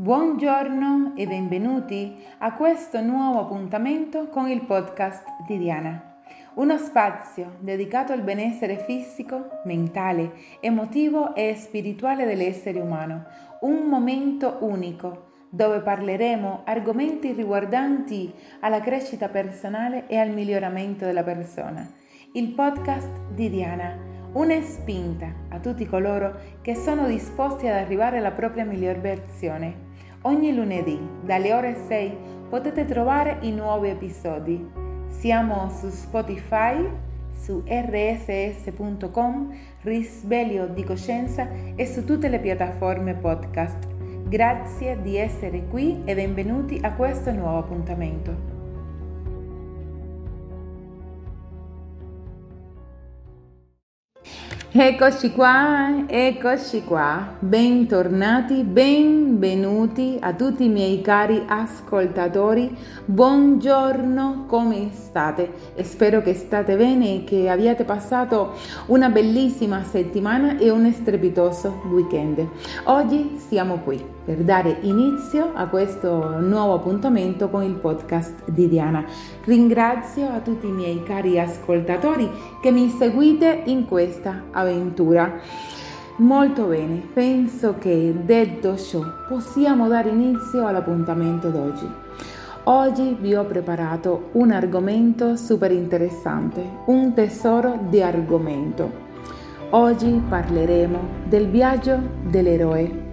Buongiorno e benvenuti a questo nuovo appuntamento con il podcast di Diana. Uno spazio dedicato al benessere fisico, mentale, emotivo e spirituale dell'essere umano. Un momento unico dove parleremo argomenti riguardanti alla crescita personale e al miglioramento della persona. Il podcast di Diana una spinta a tutti coloro che sono disposti ad arrivare alla propria miglior versione. Ogni lunedì dalle ore 6 potete trovare i nuovi episodi. Siamo su Spotify, su rss.com, Risveglio di Coscienza e su tutte le piattaforme podcast. Grazie di essere qui e benvenuti a questo nuovo appuntamento. Eccoci qua, eccoci qua, bentornati, benvenuti a tutti i miei cari ascoltatori. Buongiorno, come state? Spero che state bene e che abbiate passato una bellissima settimana e un strepitoso weekend. Oggi siamo qui per dare inizio a questo nuovo appuntamento con il podcast di Diana. Ringrazio a tutti i miei cari ascoltatori che mi seguite in questa avventura. Molto bene, penso che detto ciò possiamo dare inizio all'appuntamento d'oggi. Oggi vi ho preparato un argomento super interessante, un tesoro di argomento. Oggi parleremo del viaggio dell'eroe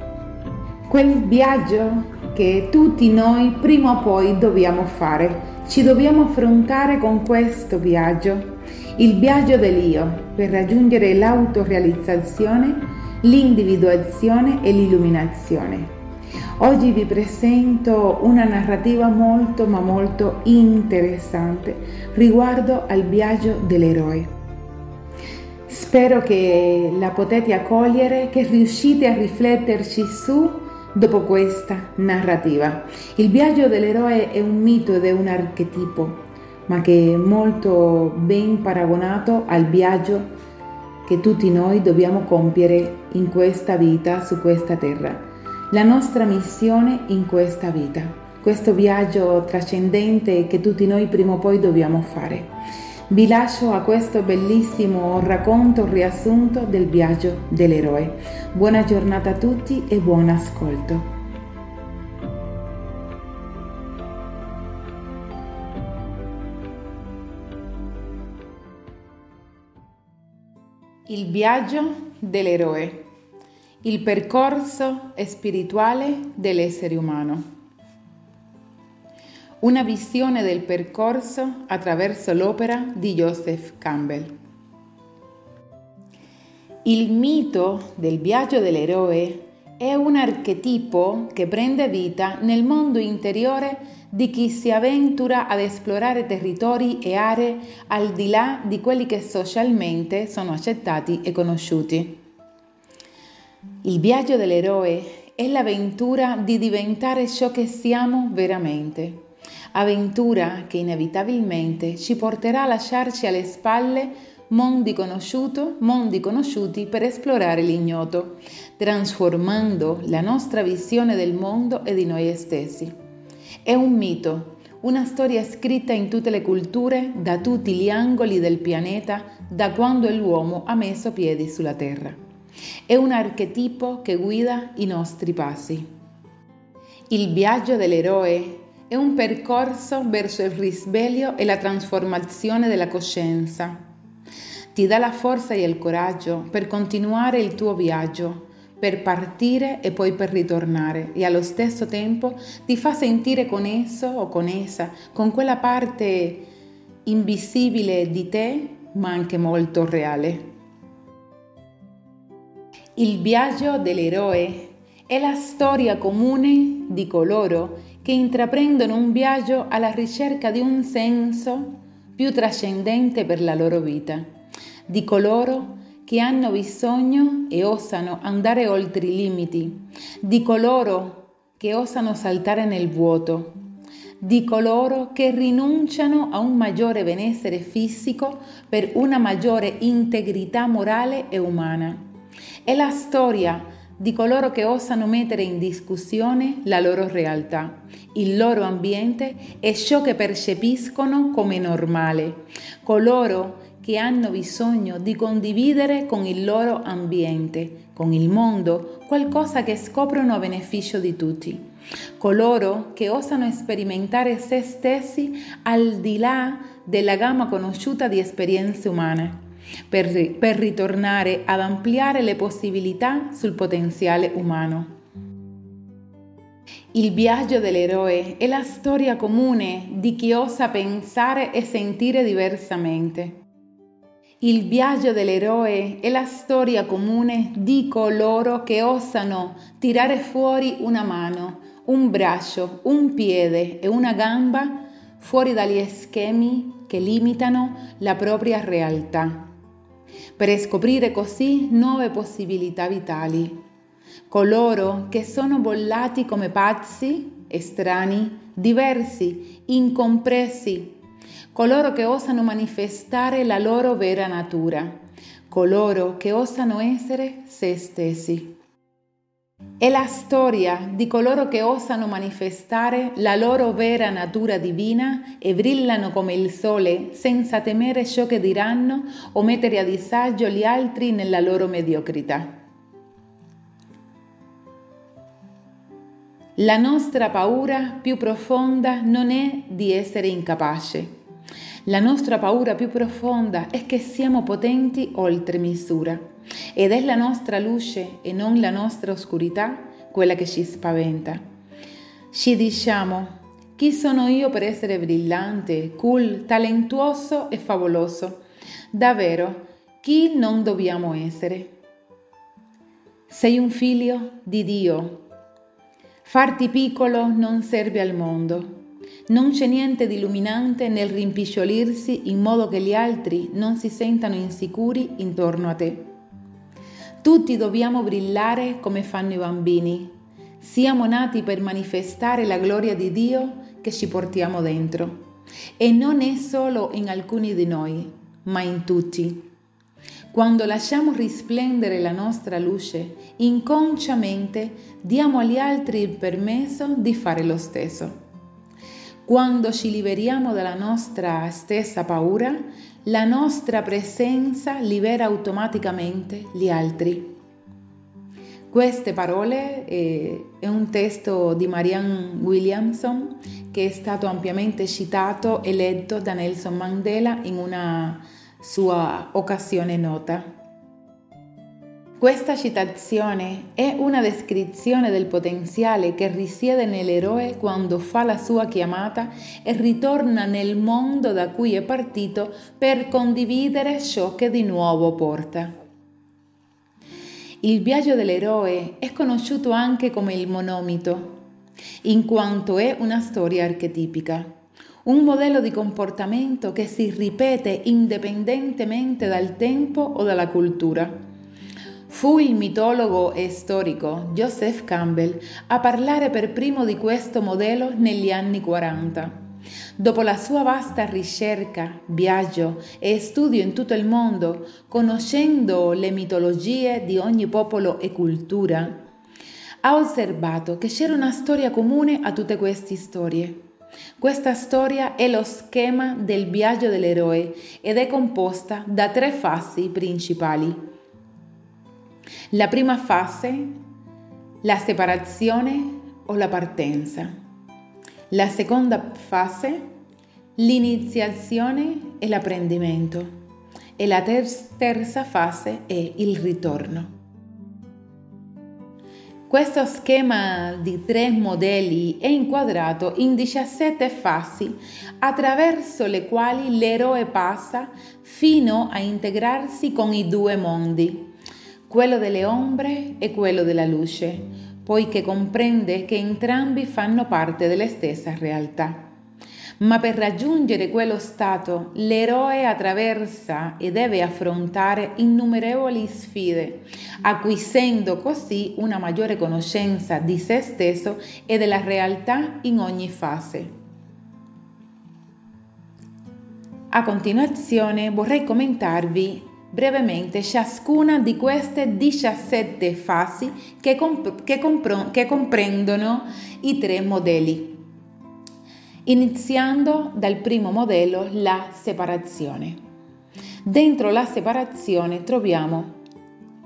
quel viaggio che tutti noi prima o poi dobbiamo fare. Ci dobbiamo affrontare con questo viaggio, il viaggio dell'io, per raggiungere l'autorealizzazione, l'individuazione e l'illuminazione. Oggi vi presento una narrativa molto ma molto interessante riguardo al viaggio dell'eroe. Spero che la potete accogliere, che riuscite a rifletterci su dopo questa narrativa. Il viaggio dell'eroe è un mito ed è un archetipo, ma che è molto ben paragonato al viaggio che tutti noi dobbiamo compiere in questa vita, su questa terra. La nostra missione in questa vita, questo viaggio trascendente che tutti noi prima o poi dobbiamo fare. Vi lascio a questo bellissimo racconto riassunto del viaggio dell'eroe. Buona giornata a tutti e buon ascolto. Il viaggio dell'eroe, il percorso spirituale dell'essere umano. Una visione del percorso attraverso l'opera di Joseph Campbell. Il mito del viaggio dell'eroe è un archetipo che prende vita nel mondo interiore di chi si avventura ad esplorare territori e aree al di là di quelli che socialmente sono accettati e conosciuti. Il viaggio dell'eroe è l'avventura di diventare ciò che siamo veramente avventura che inevitabilmente ci porterà a lasciarci alle spalle mondi, mondi conosciuti per esplorare l'ignoto, trasformando la nostra visione del mondo e di noi stessi. È un mito, una storia scritta in tutte le culture, da tutti gli angoli del pianeta, da quando l'uomo ha messo piedi sulla Terra. È un archetipo che guida i nostri passi. Il viaggio dell'eroe è un percorso verso il risveglio e la trasformazione della coscienza. Ti dà la forza e il coraggio per continuare il tuo viaggio, per partire e poi per ritornare e allo stesso tempo ti fa sentire con esso o con essa, con quella parte invisibile di te ma anche molto reale. Il viaggio dell'eroe è la storia comune di coloro che intraprendono un viaggio alla ricerca di un senso più trascendente per la loro vita, di coloro che hanno bisogno e osano andare oltre i limiti, di coloro che osano saltare nel vuoto, di coloro che rinunciano a un maggiore benessere fisico per una maggiore integrità morale e umana. È la storia di coloro che osano mettere in discussione la loro realtà, il loro ambiente e ciò che percepiscono come normale, coloro che hanno bisogno di condividere con il loro ambiente, con il mondo, qualcosa che scoprono a beneficio di tutti. Coloro che osano sperimentare se stessi al di là della gamma conosciuta di esperienze umane per, per ritornare ad ampliare le possibilità sul potenziale umano. Il viaggio dell'eroe è la storia comune di chi osa pensare e sentire diversamente. Il viaggio dell'eroe è la storia comune di coloro che osano tirare fuori una mano, un braccio, un piede e una gamba fuori dagli schemi che limitano la propria realtà per scoprire così nuove possibilità vitali. Coloro che sono bollati come pazzi, estranei, diversi, incompresi, coloro che osano manifestare la loro vera natura, coloro che osano essere se stessi. È la storia di coloro che osano manifestare la loro vera natura divina e brillano come il sole senza temere ciò che diranno o mettere a disagio gli altri nella loro mediocrità. La nostra paura più profonda non è di essere incapace. La nostra paura più profonda è che siamo potenti oltre misura ed è la nostra luce e non la nostra oscurità quella che ci spaventa. Ci diciamo, chi sono io per essere brillante, cool, talentuoso e favoloso? Davvero, chi non dobbiamo essere? Sei un figlio di Dio. Farti piccolo non serve al mondo. Non c'è niente di illuminante nel rimpicciolirsi in modo che gli altri non si sentano insicuri intorno a te. Tutti dobbiamo brillare come fanno i bambini. Siamo nati per manifestare la gloria di Dio che ci portiamo dentro. E non è solo in alcuni di noi, ma in tutti. Quando lasciamo risplendere la nostra luce, inconsciamente diamo agli altri il permesso di fare lo stesso. Quando ci liberiamo dalla nostra stessa paura, la nostra presenza libera automaticamente gli altri. Queste parole eh, è un testo di Marianne Williamson che è stato ampiamente citato e letto da Nelson Mandela in una sua occasione nota. Questa citazione è una descrizione del potenziale che risiede nell'eroe quando fa la sua chiamata e ritorna nel mondo da cui è partito per condividere ciò che di nuovo porta. Il viaggio dell'eroe è conosciuto anche come il monomito, in quanto è una storia archetipica, un modello di comportamento che si ripete indipendentemente dal tempo o dalla cultura Fu il mitologo e storico Joseph Campbell a parlare per primo di questo modello negli anni 40. Dopo la sua vasta ricerca, viaggio e studio in tutto il mondo, conoscendo le mitologie di ogni popolo e cultura, ha osservato che c'era una storia comune a tutte queste storie. Questa storia è lo schema del viaggio dell'eroe ed è composta da tre fasi principali. La prima fase, la separazione o la partenza. La seconda fase, l'iniziazione e l'apprendimento. E la terza fase è il ritorno. Questo schema di tre modelli è inquadrato in 17 fasi attraverso le quali l'eroe passa fino a integrarsi con i due mondi, quello delle ombre e quello della luce, poiché comprende che entrambi fanno parte della stessa realtà. Ma per raggiungere quello stato l'eroe attraversa e deve affrontare innumerevoli sfide, acquisendo così una maggiore conoscenza di se stesso e della realtà in ogni fase. A continuazione vorrei commentarvi brevemente ciascuna di queste 17 fasi che, comp- che, compr- che comprendono i tre modelli. Iniziando dal primo modello, la separazione. Dentro la separazione troviamo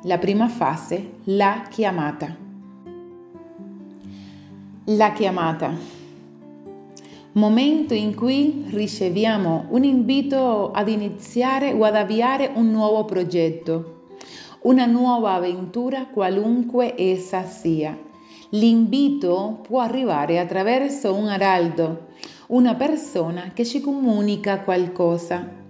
la prima fase, la chiamata. La chiamata. Momento in cui riceviamo un invito ad iniziare o ad avviare un nuovo progetto, una nuova avventura qualunque essa sia. L'invito può arrivare attraverso un araldo, una persona che ci comunica qualcosa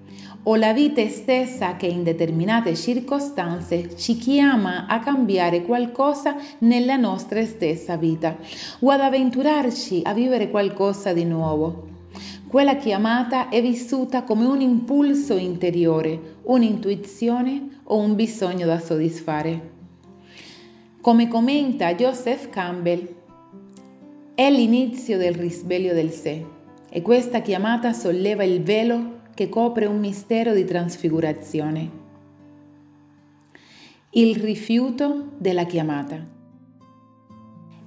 o la vita stessa che in determinate circostanze ci chiama a cambiare qualcosa nella nostra stessa vita o ad avventurarci a vivere qualcosa di nuovo. Quella chiamata è vissuta come un impulso interiore, un'intuizione o un bisogno da soddisfare. Come commenta Joseph Campbell, è l'inizio del risveglio del sé e questa chiamata solleva il velo che copre un mistero di trasfigurazione. Il rifiuto della chiamata.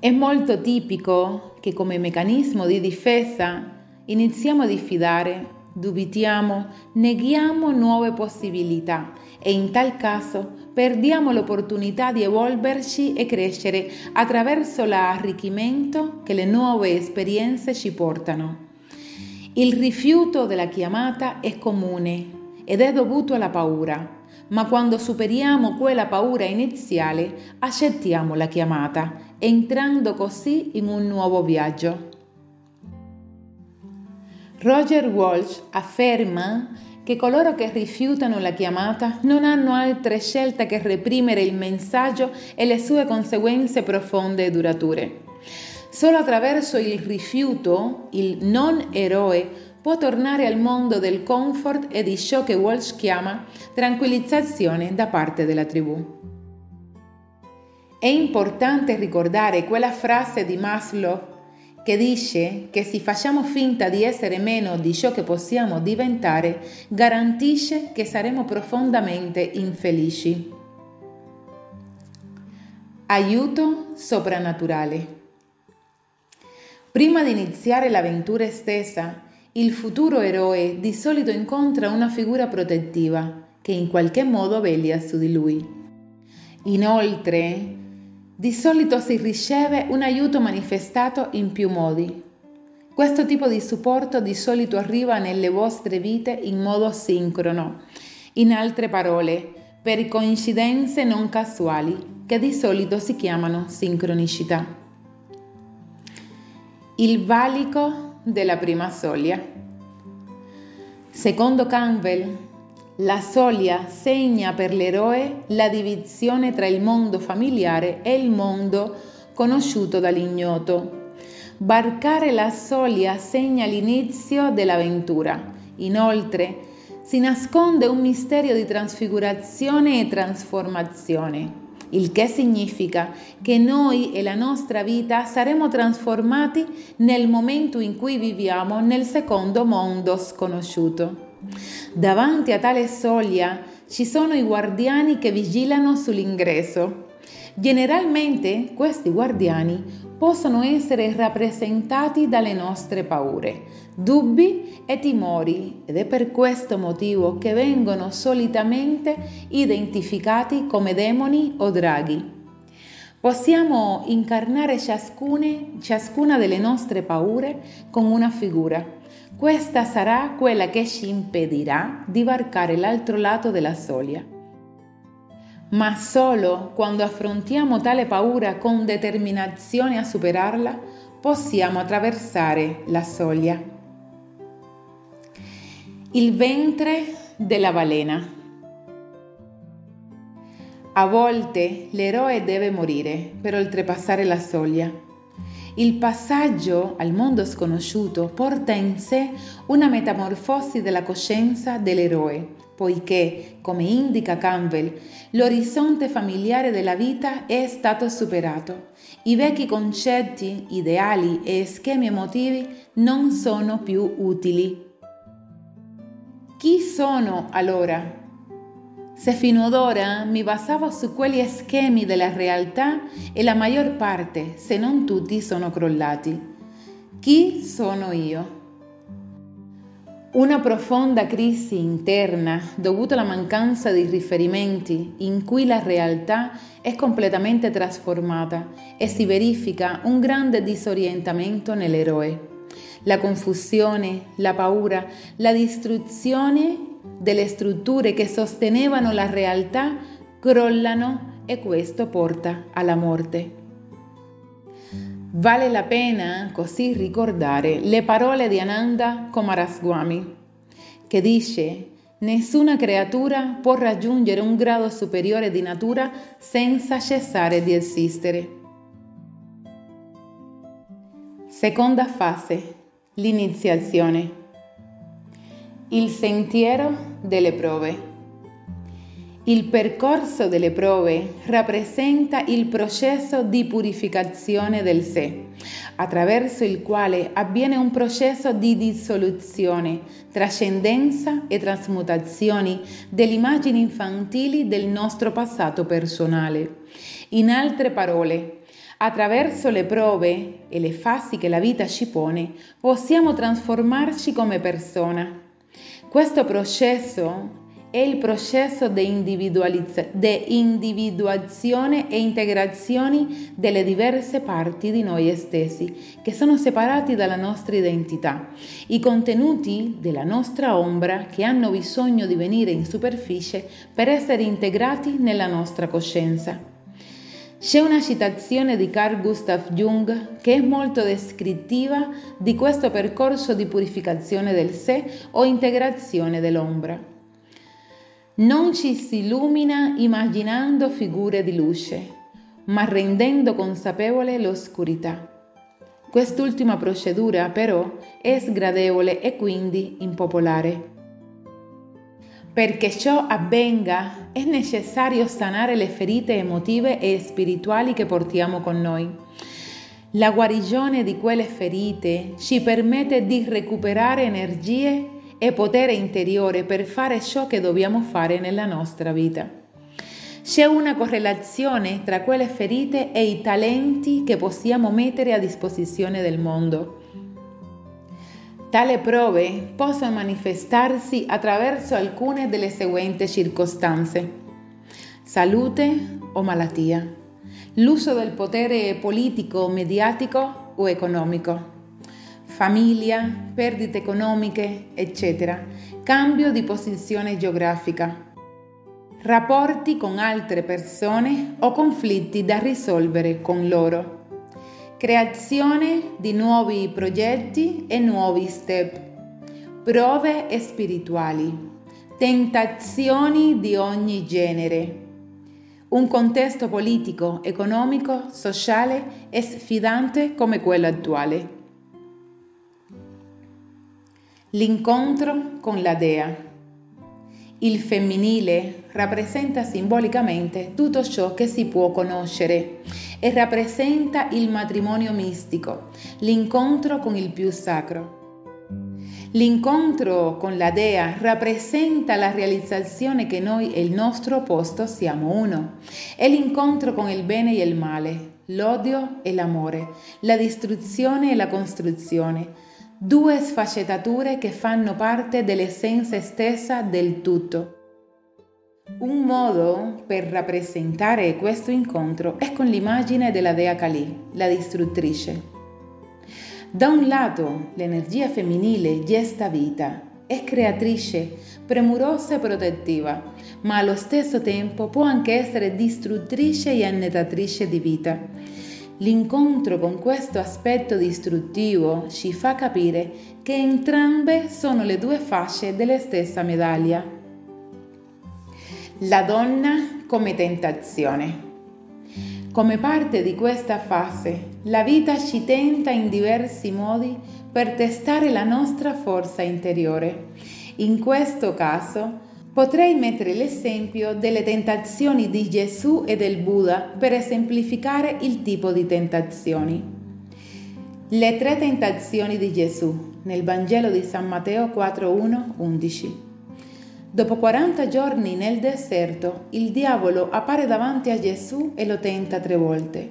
È molto tipico che come meccanismo di difesa iniziamo a diffidare, dubitiamo, neghiamo nuove possibilità e in tal caso perdiamo l'opportunità di evolverci e crescere attraverso l'arricchimento che le nuove esperienze ci portano. Il rifiuto della chiamata è comune ed è dovuto alla paura, ma quando superiamo quella paura iniziale accettiamo la chiamata, entrando così in un nuovo viaggio. Roger Walsh afferma che coloro che rifiutano la chiamata non hanno altre scelte che reprimere il messaggio e le sue conseguenze profonde e durature. Solo attraverso il rifiuto il non eroe può tornare al mondo del comfort e di ciò che Walsh chiama tranquillizzazione da parte della tribù. È importante ricordare quella frase di Maslow che dice che se facciamo finta di essere meno di ciò che possiamo diventare, garantisce che saremo profondamente infelici. Aiuto soprannaturale. Prima di iniziare l'avventura stessa, il futuro eroe di solito incontra una figura protettiva che in qualche modo veglia su di lui. Inoltre, di solito si riceve un aiuto manifestato in più modi. Questo tipo di supporto di solito arriva nelle vostre vite in modo sincrono. In altre parole, per coincidenze non casuali, che di solito si chiamano sincronicità il valico della prima soglia. Secondo Campbell, la soglia segna per l'eroe la divisione tra il mondo familiare e il mondo conosciuto dall'ignoto. Barcare la soglia segna l'inizio dell'avventura. Inoltre, si nasconde un mistero di trasfigurazione e trasformazione il che significa che noi e la nostra vita saremo trasformati nel momento in cui viviamo nel secondo mondo sconosciuto. Davanti a tale soglia ci sono i guardiani che vigilano sull'ingresso. Generalmente questi guardiani possono essere rappresentati dalle nostre paure, dubbi e timori ed è per questo motivo che vengono solitamente identificati come demoni o draghi. Possiamo incarnare ciascune, ciascuna delle nostre paure con una figura. Questa sarà quella che ci impedirà di varcare l'altro lato della soglia ma solo quando affrontiamo tale paura con determinazione a superarla possiamo attraversare la soglia. Il ventre della balena. A volte l'eroe deve morire per oltrepassare la soglia. Il passaggio al mondo sconosciuto porta in sé una metamorfosi della coscienza dell'eroe poiché, come indica Campbell, l'orizzonte familiare della vita è stato superato. I vecchi concetti, ideali e schemi emotivi non sono più utili. Chi sono allora? Se fino ad ora mi basavo su quegli schemi della realtà e la maggior parte, se non tutti, sono crollati. Chi sono io? Una profonda crisi interna dovuta alla mancanza di riferimenti in cui la realtà è completamente trasformata e si verifica un grande disorientamento nell'eroe. La confusione, la paura, la distruzione delle strutture che sostenevano la realtà crollano e questo porta alla morte. Vale la pena così ricordare le parole di Ananda Komaraswamy, che dice Nessuna creatura può raggiungere un grado superiore di natura senza cessare di esistere. Seconda fase, l'iniziazione. Il sentiero delle prove. Il percorso delle prove rappresenta il processo di purificazione del sé, attraverso il quale avviene un processo di dissoluzione, trascendenza e trasmutazione delle immagini infantili del nostro passato personale. In altre parole, attraverso le prove e le fasi che la vita ci pone, possiamo trasformarci come persona. Questo processo è il processo di individuazione e integrazione delle diverse parti di noi stessi, che sono separati dalla nostra identità, i contenuti della nostra ombra che hanno bisogno di venire in superficie per essere integrati nella nostra coscienza. C'è una citazione di Carl Gustav Jung che è molto descrittiva di questo percorso di purificazione del sé o integrazione dell'ombra. Non ci si illumina immaginando figure di luce, ma rendendo consapevole l'oscurità. Quest'ultima procedura però è sgradevole e quindi impopolare. Perché ciò avvenga è necessario sanare le ferite emotive e spirituali che portiamo con noi. La guarigione di quelle ferite ci permette di recuperare energie e potere interiore per fare ciò che dobbiamo fare nella nostra vita. C'è una correlazione tra quelle ferite e i talenti che possiamo mettere a disposizione del mondo. Tale prove possono manifestarsi attraverso alcune delle seguenti circostanze. Salute o malattia. L'uso del potere politico, mediatico o economico famiglia, perdite economiche, eccetera, cambio di posizione geografica, rapporti con altre persone o conflitti da risolvere con loro, creazione di nuovi progetti e nuovi step, prove spirituali, tentazioni di ogni genere, un contesto politico, economico, sociale e sfidante come quello attuale. L'incontro con la dea. Il femminile rappresenta simbolicamente tutto ciò che si può conoscere e rappresenta il matrimonio mistico, l'incontro con il più sacro. L'incontro con la Dea rappresenta la realizzazione che noi e il nostro opposto siamo uno. È l'incontro con il bene e il male, l'odio e l'amore, la distruzione e la costruzione, due sfaccettature che fanno parte dell'essenza stessa del tutto. Un modo per rappresentare questo incontro è con l'immagine della dea Kali, la distruttrice. Da un lato l'energia femminile gesta vita, è creatrice, premurosa e protettiva, ma allo stesso tempo può anche essere distruttrice e annettatrice di vita L'incontro con questo aspetto distruttivo ci fa capire che entrambe sono le due facce della stessa medaglia. La donna come tentazione. Come parte di questa fase, la vita ci tenta in diversi modi per testare la nostra forza interiore. In questo caso, Potrei mettere l'esempio delle tentazioni di Gesù e del Buddha per esemplificare il tipo di tentazioni. Le tre tentazioni di Gesù nel Vangelo di San Matteo 4, 1, 11. Dopo 40 giorni nel deserto, il diavolo appare davanti a Gesù e lo tenta tre volte.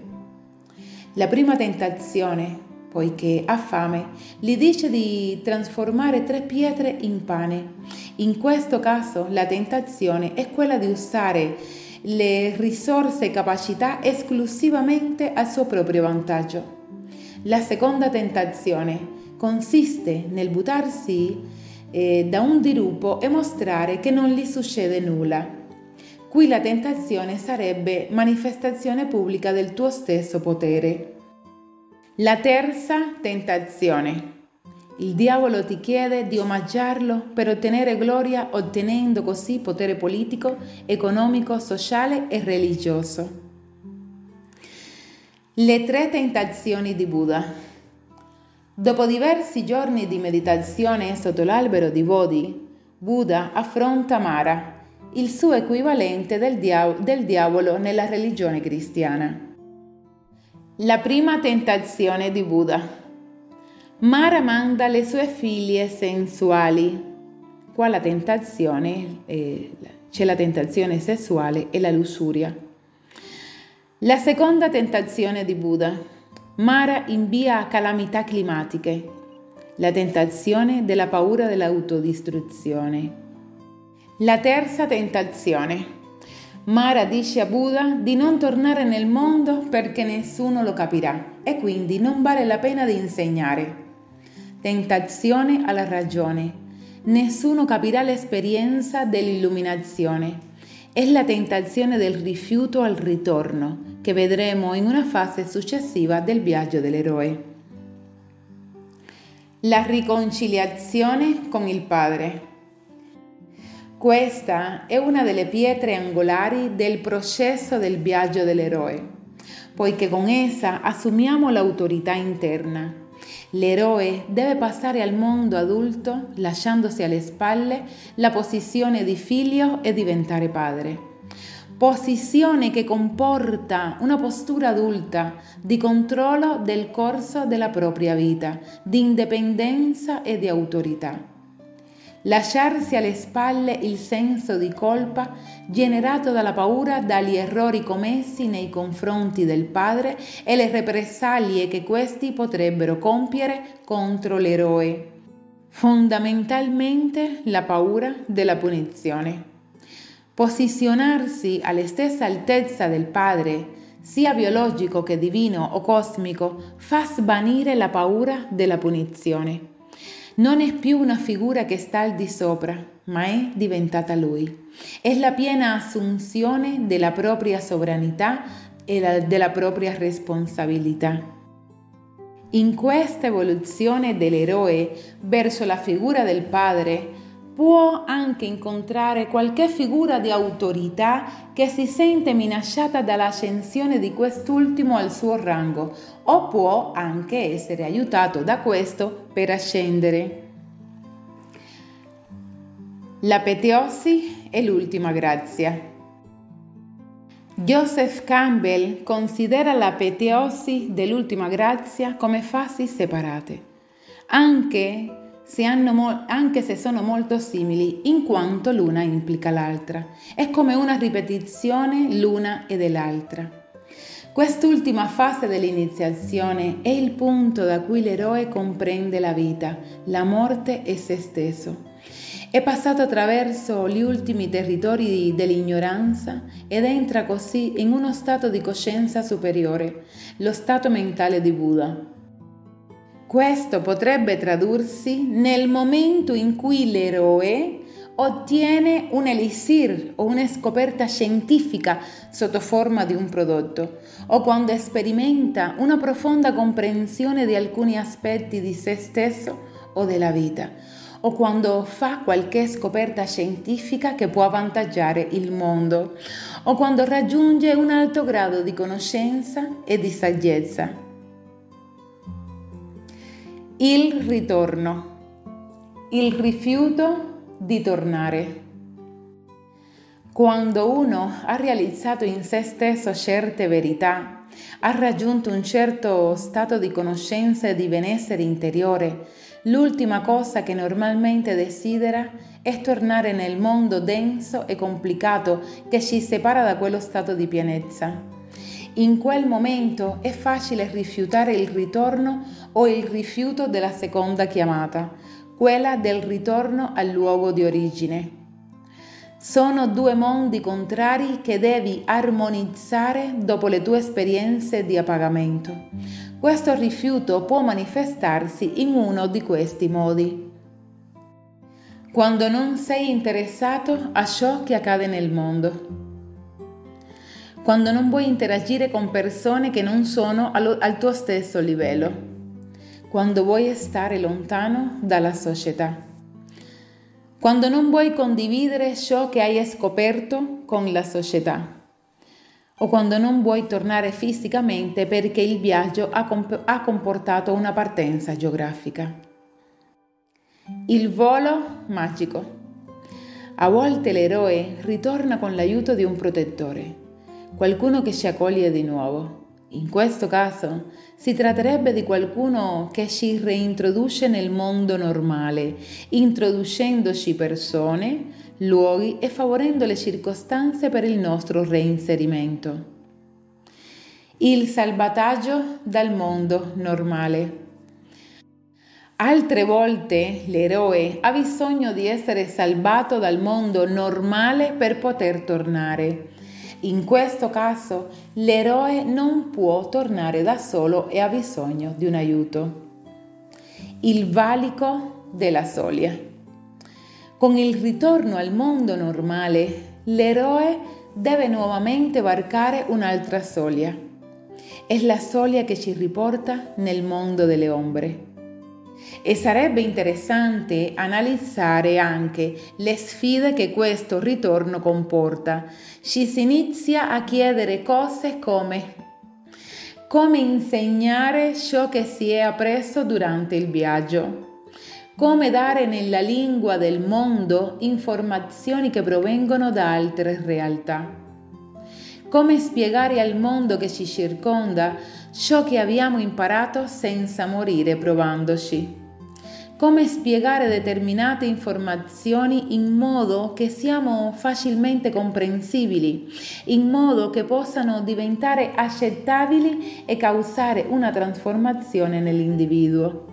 La prima tentazione, poiché ha fame, gli dice di trasformare tre pietre in pane. In questo caso la tentazione è quella di usare le risorse e capacità esclusivamente a suo proprio vantaggio. La seconda tentazione consiste nel buttarsi eh, da un dirupo e mostrare che non gli succede nulla. Qui la tentazione sarebbe manifestazione pubblica del tuo stesso potere. La terza tentazione. Il diavolo ti chiede di omaggiarlo per ottenere gloria ottenendo così potere politico, economico, sociale e religioso. Le tre tentazioni di Buddha. Dopo diversi giorni di meditazione sotto l'albero di Bodhi, Buddha affronta Mara, il suo equivalente del, dia- del diavolo nella religione cristiana. La prima tentazione di Buddha. Mara manda le sue figlie sensuali. Qua la tentazione, eh, c'è la tentazione sessuale e la lussuria. La seconda tentazione di Buddha Mara invia a calamità climatiche, la tentazione della paura dell'autodistruzione. La terza tentazione. Mara dice a Buddha di non tornare nel mondo perché nessuno lo capirà e quindi non vale la pena di insegnare. Tentazione alla ragione. Nessuno capirà l'esperienza dell'illuminazione. È la tentazione del rifiuto al ritorno che vedremo in una fase successiva del viaggio dell'eroe. La riconciliazione con il Padre. Questa è una delle pietre angolari del processo del viaggio dell'eroe, poiché con essa assumiamo l'autorità interna. L'eroe deve passare al mondo adulto lasciandosi alle spalle la posizione di figlio e diventare padre posizione che comporta una postura adulta di controllo del corso della propria vita, di indipendenza e di autorità. Lasciarsi alle spalle il senso di colpa generato dalla paura dagli errori commessi nei confronti del padre e le represaglie che questi potrebbero compiere contro l'eroe. Fondamentalmente la paura della punizione. Posizionarsi alla stessa altezza del Padre, sia biologico che divino o cosmico, fa svanire la paura della punizione. Non è più una figura che sta al di sopra, ma è diventata Lui. È la piena assunzione della propria sovranità e della propria responsabilità. In questa evoluzione dell'eroe verso la figura del Padre, può anche incontrare qualche figura di autorità che si sente minacciata dall'ascensione di quest'ultimo al suo rango o può anche essere aiutato da questo per ascendere. L'apeteosi è l'ultima grazia. Joseph Campbell considera l'apeteosi dell'ultima grazia come fasi separate, anche se mo- anche se sono molto simili, in quanto l'una implica l'altra. È come una ripetizione l'una e dell'altra. Quest'ultima fase dell'iniziazione è il punto da cui l'eroe comprende la vita, la morte e se stesso. È passato attraverso gli ultimi territori dell'ignoranza ed entra così in uno stato di coscienza superiore, lo stato mentale di Buddha. Questo potrebbe tradursi nel momento in cui l'eroe ottiene un elixir o una scoperta scientifica sotto forma di un prodotto, o quando sperimenta una profonda comprensione di alcuni aspetti di se stesso o della vita, o quando fa qualche scoperta scientifica che può avvantaggiare il mondo, o quando raggiunge un alto grado di conoscenza e di saggezza. Il ritorno, il rifiuto di tornare. Quando uno ha realizzato in se stesso certe verità, ha raggiunto un certo stato di conoscenza e di benessere interiore, l'ultima cosa che normalmente desidera è tornare nel mondo denso e complicato che ci separa da quello stato di pienezza. In quel momento è facile rifiutare il ritorno o il rifiuto della seconda chiamata, quella del ritorno al luogo di origine. Sono due mondi contrari che devi armonizzare dopo le tue esperienze di appagamento. Questo rifiuto può manifestarsi in uno di questi modi. Quando non sei interessato a ciò che accade nel mondo quando non vuoi interagire con persone che non sono al tuo stesso livello, quando vuoi stare lontano dalla società, quando non vuoi condividere ciò che hai scoperto con la società o quando non vuoi tornare fisicamente perché il viaggio ha, comp- ha comportato una partenza geografica. Il volo magico. A volte l'eroe ritorna con l'aiuto di un protettore qualcuno che ci accoglie di nuovo. In questo caso si tratterebbe di qualcuno che ci reintroduce nel mondo normale, introducendoci persone, luoghi e favorendo le circostanze per il nostro reinserimento. Il salvataggio dal mondo normale. Altre volte l'eroe ha bisogno di essere salvato dal mondo normale per poter tornare in questo caso l'eroe non può tornare da solo e ha bisogno di un aiuto. Il valico della soglia. Con il ritorno al mondo normale, l'eroe deve nuovamente varcare un'altra soglia. È la soglia che ci riporta nel mondo delle ombre. E sarebbe interessante analizzare anche le sfide che questo ritorno comporta. Ci si inizia a chiedere cose come come insegnare ciò che si è appreso durante il viaggio, come dare nella lingua del mondo informazioni che provengono da altre realtà, come spiegare al mondo che ci circonda ciò che abbiamo imparato senza morire provandoci come spiegare determinate informazioni in modo che siano facilmente comprensibili, in modo che possano diventare accettabili e causare una trasformazione nell'individuo.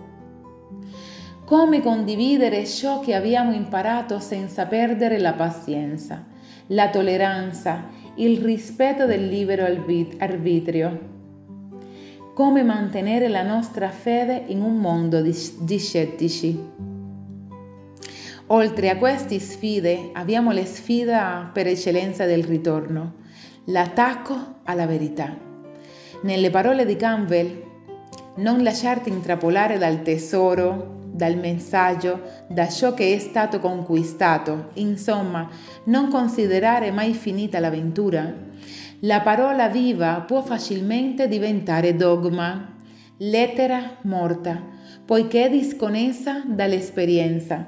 Come condividere ciò che abbiamo imparato senza perdere la pazienza, la tolleranza, il rispetto del libero arbitrio come mantenere la nostra fede in un mondo di, scettici. Oltre a queste sfide abbiamo le sfide per eccellenza del ritorno, l'attacco alla verità. Nelle parole di Campbell, non lasciarti intrappolare dal tesoro, dal messaggio, da ciò che è stato conquistato, insomma, non considerare mai finita l'avventura, la parola viva può facilmente diventare dogma, lettera morta, poiché disconnessa dall'esperienza.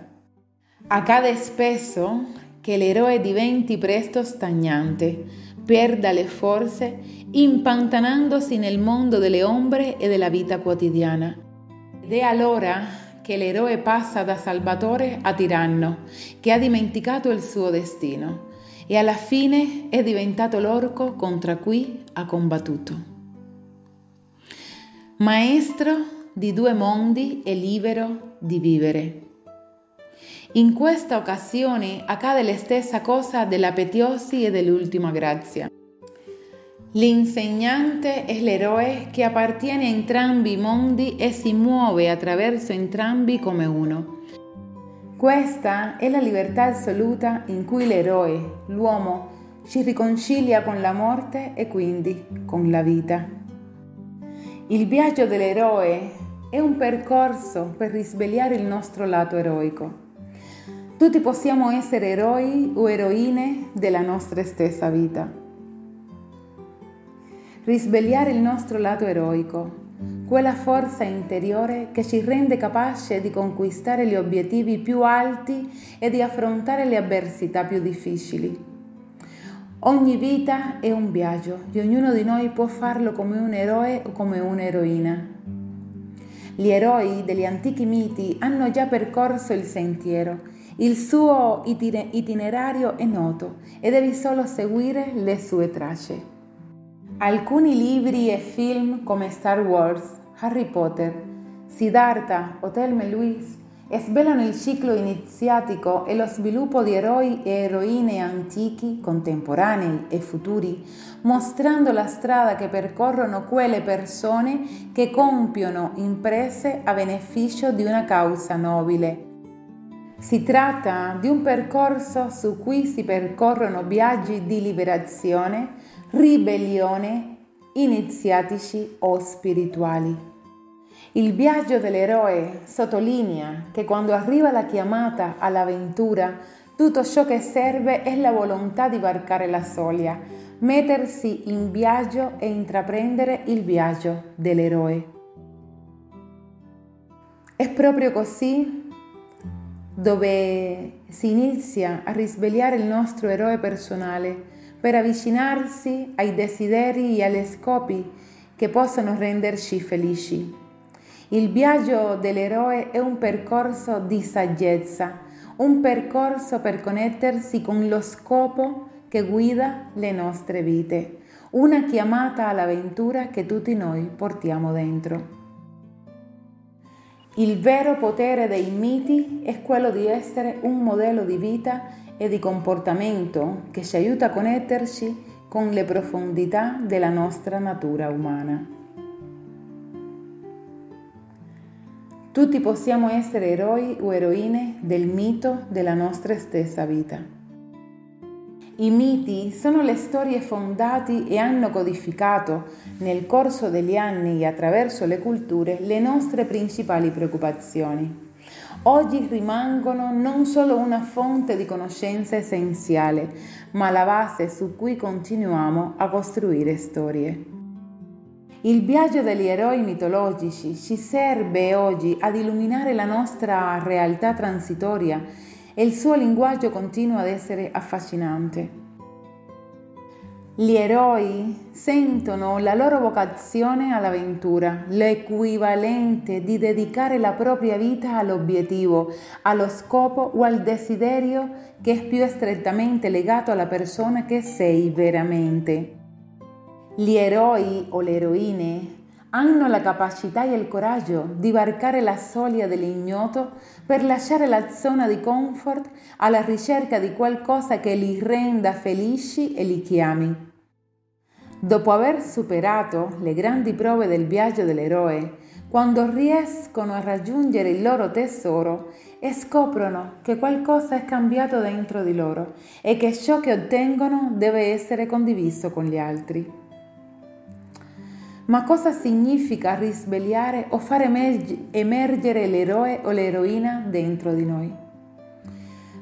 Accade spesso che l'eroe diventi presto stagnante, perda le forze, impantanandosi nel mondo delle ombre e della vita quotidiana. Ed è allora che l'eroe passa da salvatore a tiranno, che ha dimenticato il suo destino e alla fine è diventato l'orco contro cui ha combattuto. Maestro di due mondi e libero di vivere. In questa occasione accade la stessa cosa della Petiosi e dell'ultima grazia. L'insegnante è l'eroe che appartiene a entrambi i mondi e si muove attraverso entrambi come uno. Questa è la libertà assoluta in cui l'eroe, l'uomo, ci riconcilia con la morte e quindi con la vita. Il viaggio dell'eroe è un percorso per risvegliare il nostro lato eroico. Tutti possiamo essere eroi o eroine della nostra stessa vita. Risvegliare il nostro lato eroico quella forza interiore che ci rende capace di conquistare gli obiettivi più alti e di affrontare le avversità più difficili. Ogni vita è un viaggio e ognuno di noi può farlo come un eroe o come un'eroina. Gli eroi degli antichi miti hanno già percorso il sentiero, il suo itinerario è noto e devi solo seguire le sue tracce. Alcuni libri e film come Star Wars, Harry Potter, Siddhartha o Thelma Louise svelano il ciclo iniziatico e lo sviluppo di eroi e eroine antichi, contemporanei e futuri, mostrando la strada che percorrono quelle persone che compiono imprese a beneficio di una causa nobile. Si tratta di un percorso su cui si percorrono viaggi di liberazione, ribellione, iniziatici o spirituali. Il viaggio dell'eroe sottolinea che quando arriva la chiamata all'avventura, tutto ciò che serve è la volontà di varcare la soglia, mettersi in viaggio e intraprendere il viaggio dell'eroe. È proprio così dove si inizia a risvegliare il nostro eroe personale per avvicinarsi ai desideri e agli scopi che possono renderci felici. Il viaggio dell'eroe è un percorso di saggezza, un percorso per connettersi con lo scopo che guida le nostre vite, una chiamata all'avventura che tutti noi portiamo dentro. Il vero potere dei miti è quello di essere un modello di vita e di comportamento che ci aiuta a connetterci con le profondità della nostra natura umana. Tutti possiamo essere eroi o eroine del mito della nostra stessa vita. I miti sono le storie fondate e hanno codificato nel corso degli anni e attraverso le culture le nostre principali preoccupazioni. Oggi rimangono non solo una fonte di conoscenza essenziale, ma la base su cui continuiamo a costruire storie. Il viaggio degli eroi mitologici ci serve oggi ad illuminare la nostra realtà transitoria e il suo linguaggio continua ad essere affascinante. Gli eroi sentono la loro vocazione all'avventura, l'equivalente di dedicare la propria vita all'obiettivo, allo scopo o al desiderio che è più strettamente legato alla persona che sei veramente. Gli eroi o le eroine hanno la capacità e il coraggio di varcare la soglia dell'ignoto per lasciare la zona di comfort alla ricerca di qualcosa che li renda felici e li chiami. Dopo aver superato le grandi prove del viaggio dell'eroe, quando riescono a raggiungere il loro tesoro e scoprono che qualcosa è cambiato dentro di loro e che ciò che ottengono deve essere condiviso con gli altri. Ma cosa significa risvegliare o far emergere l'eroe o l'eroina dentro di noi?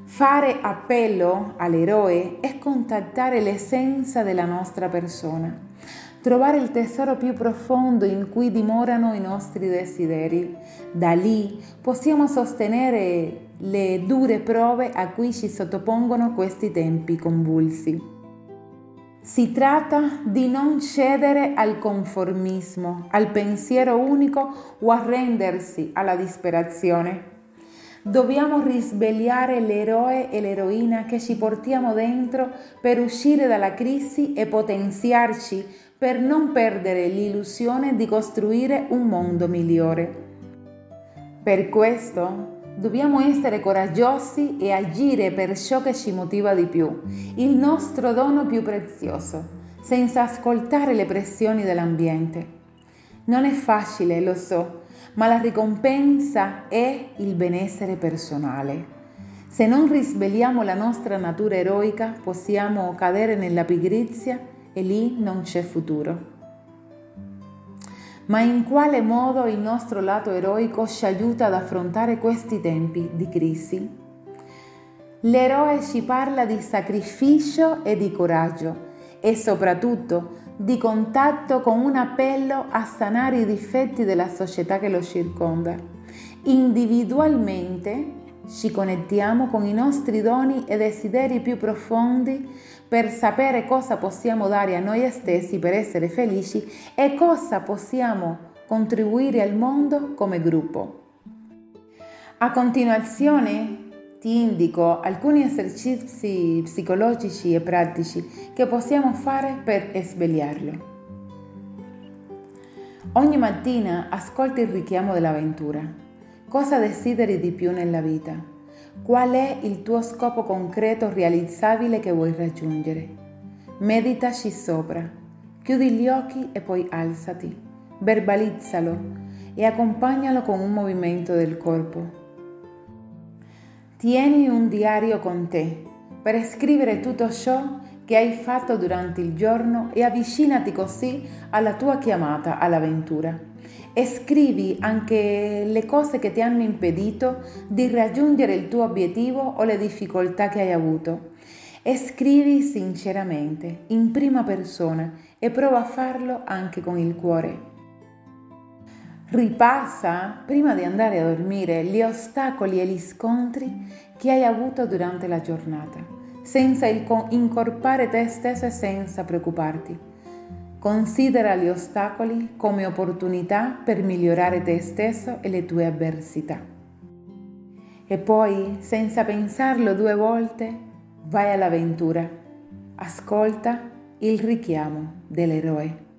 Fare appello all'eroe è contattare l'essenza della nostra persona, trovare il tesoro più profondo in cui dimorano i nostri desideri. Da lì possiamo sostenere le dure prove a cui ci sottopongono questi tempi convulsi. Si tratta di non cedere al conformismo, al pensiero unico o arrendersi alla disperazione. Dobbiamo risvegliare l'eroe e l'eroina che ci portiamo dentro per uscire dalla crisi e potenziarci per non perdere l'illusione di costruire un mondo migliore. Per questo Dobbiamo essere coraggiosi e agire per ciò che ci motiva di più, il nostro dono più prezioso, senza ascoltare le pressioni dell'ambiente. Non è facile, lo so, ma la ricompensa è il benessere personale. Se non risvegliamo la nostra natura eroica, possiamo cadere nella pigrizia e lì non c'è futuro ma in quale modo il nostro lato eroico ci aiuta ad affrontare questi tempi di crisi? L'eroe ci parla di sacrificio e di coraggio e soprattutto di contatto con un appello a sanare i difetti della società che lo circonda. Individualmente ci connettiamo con i nostri doni e desideri più profondi per sapere cosa possiamo dare a noi stessi per essere felici e cosa possiamo contribuire al mondo come gruppo. A continuazione ti indico alcuni esercizi psicologici e pratici che possiamo fare per svegliarlo. Ogni mattina ascolti il richiamo dell'avventura. Cosa desideri di più nella vita? Qual è il tuo scopo concreto realizzabile che vuoi raggiungere? Meditaci sopra, chiudi gli occhi e poi alzati, verbalizzalo e accompagnalo con un movimento del corpo. Tieni un diario con te per scrivere tutto ciò che hai fatto durante il giorno e avvicinati così alla tua chiamata all'avventura. E scrivi anche le cose che ti hanno impedito di raggiungere il tuo obiettivo o le difficoltà che hai avuto. E scrivi sinceramente, in prima persona, e prova a farlo anche con il cuore. Ripassa, prima di andare a dormire, gli ostacoli e gli scontri che hai avuto durante la giornata senza incorpare te stesso e senza preoccuparti. Considera gli ostacoli come opportunità per migliorare te stesso e le tue avversità. E poi, senza pensarlo due volte, vai all'avventura. Ascolta il richiamo dell'eroe.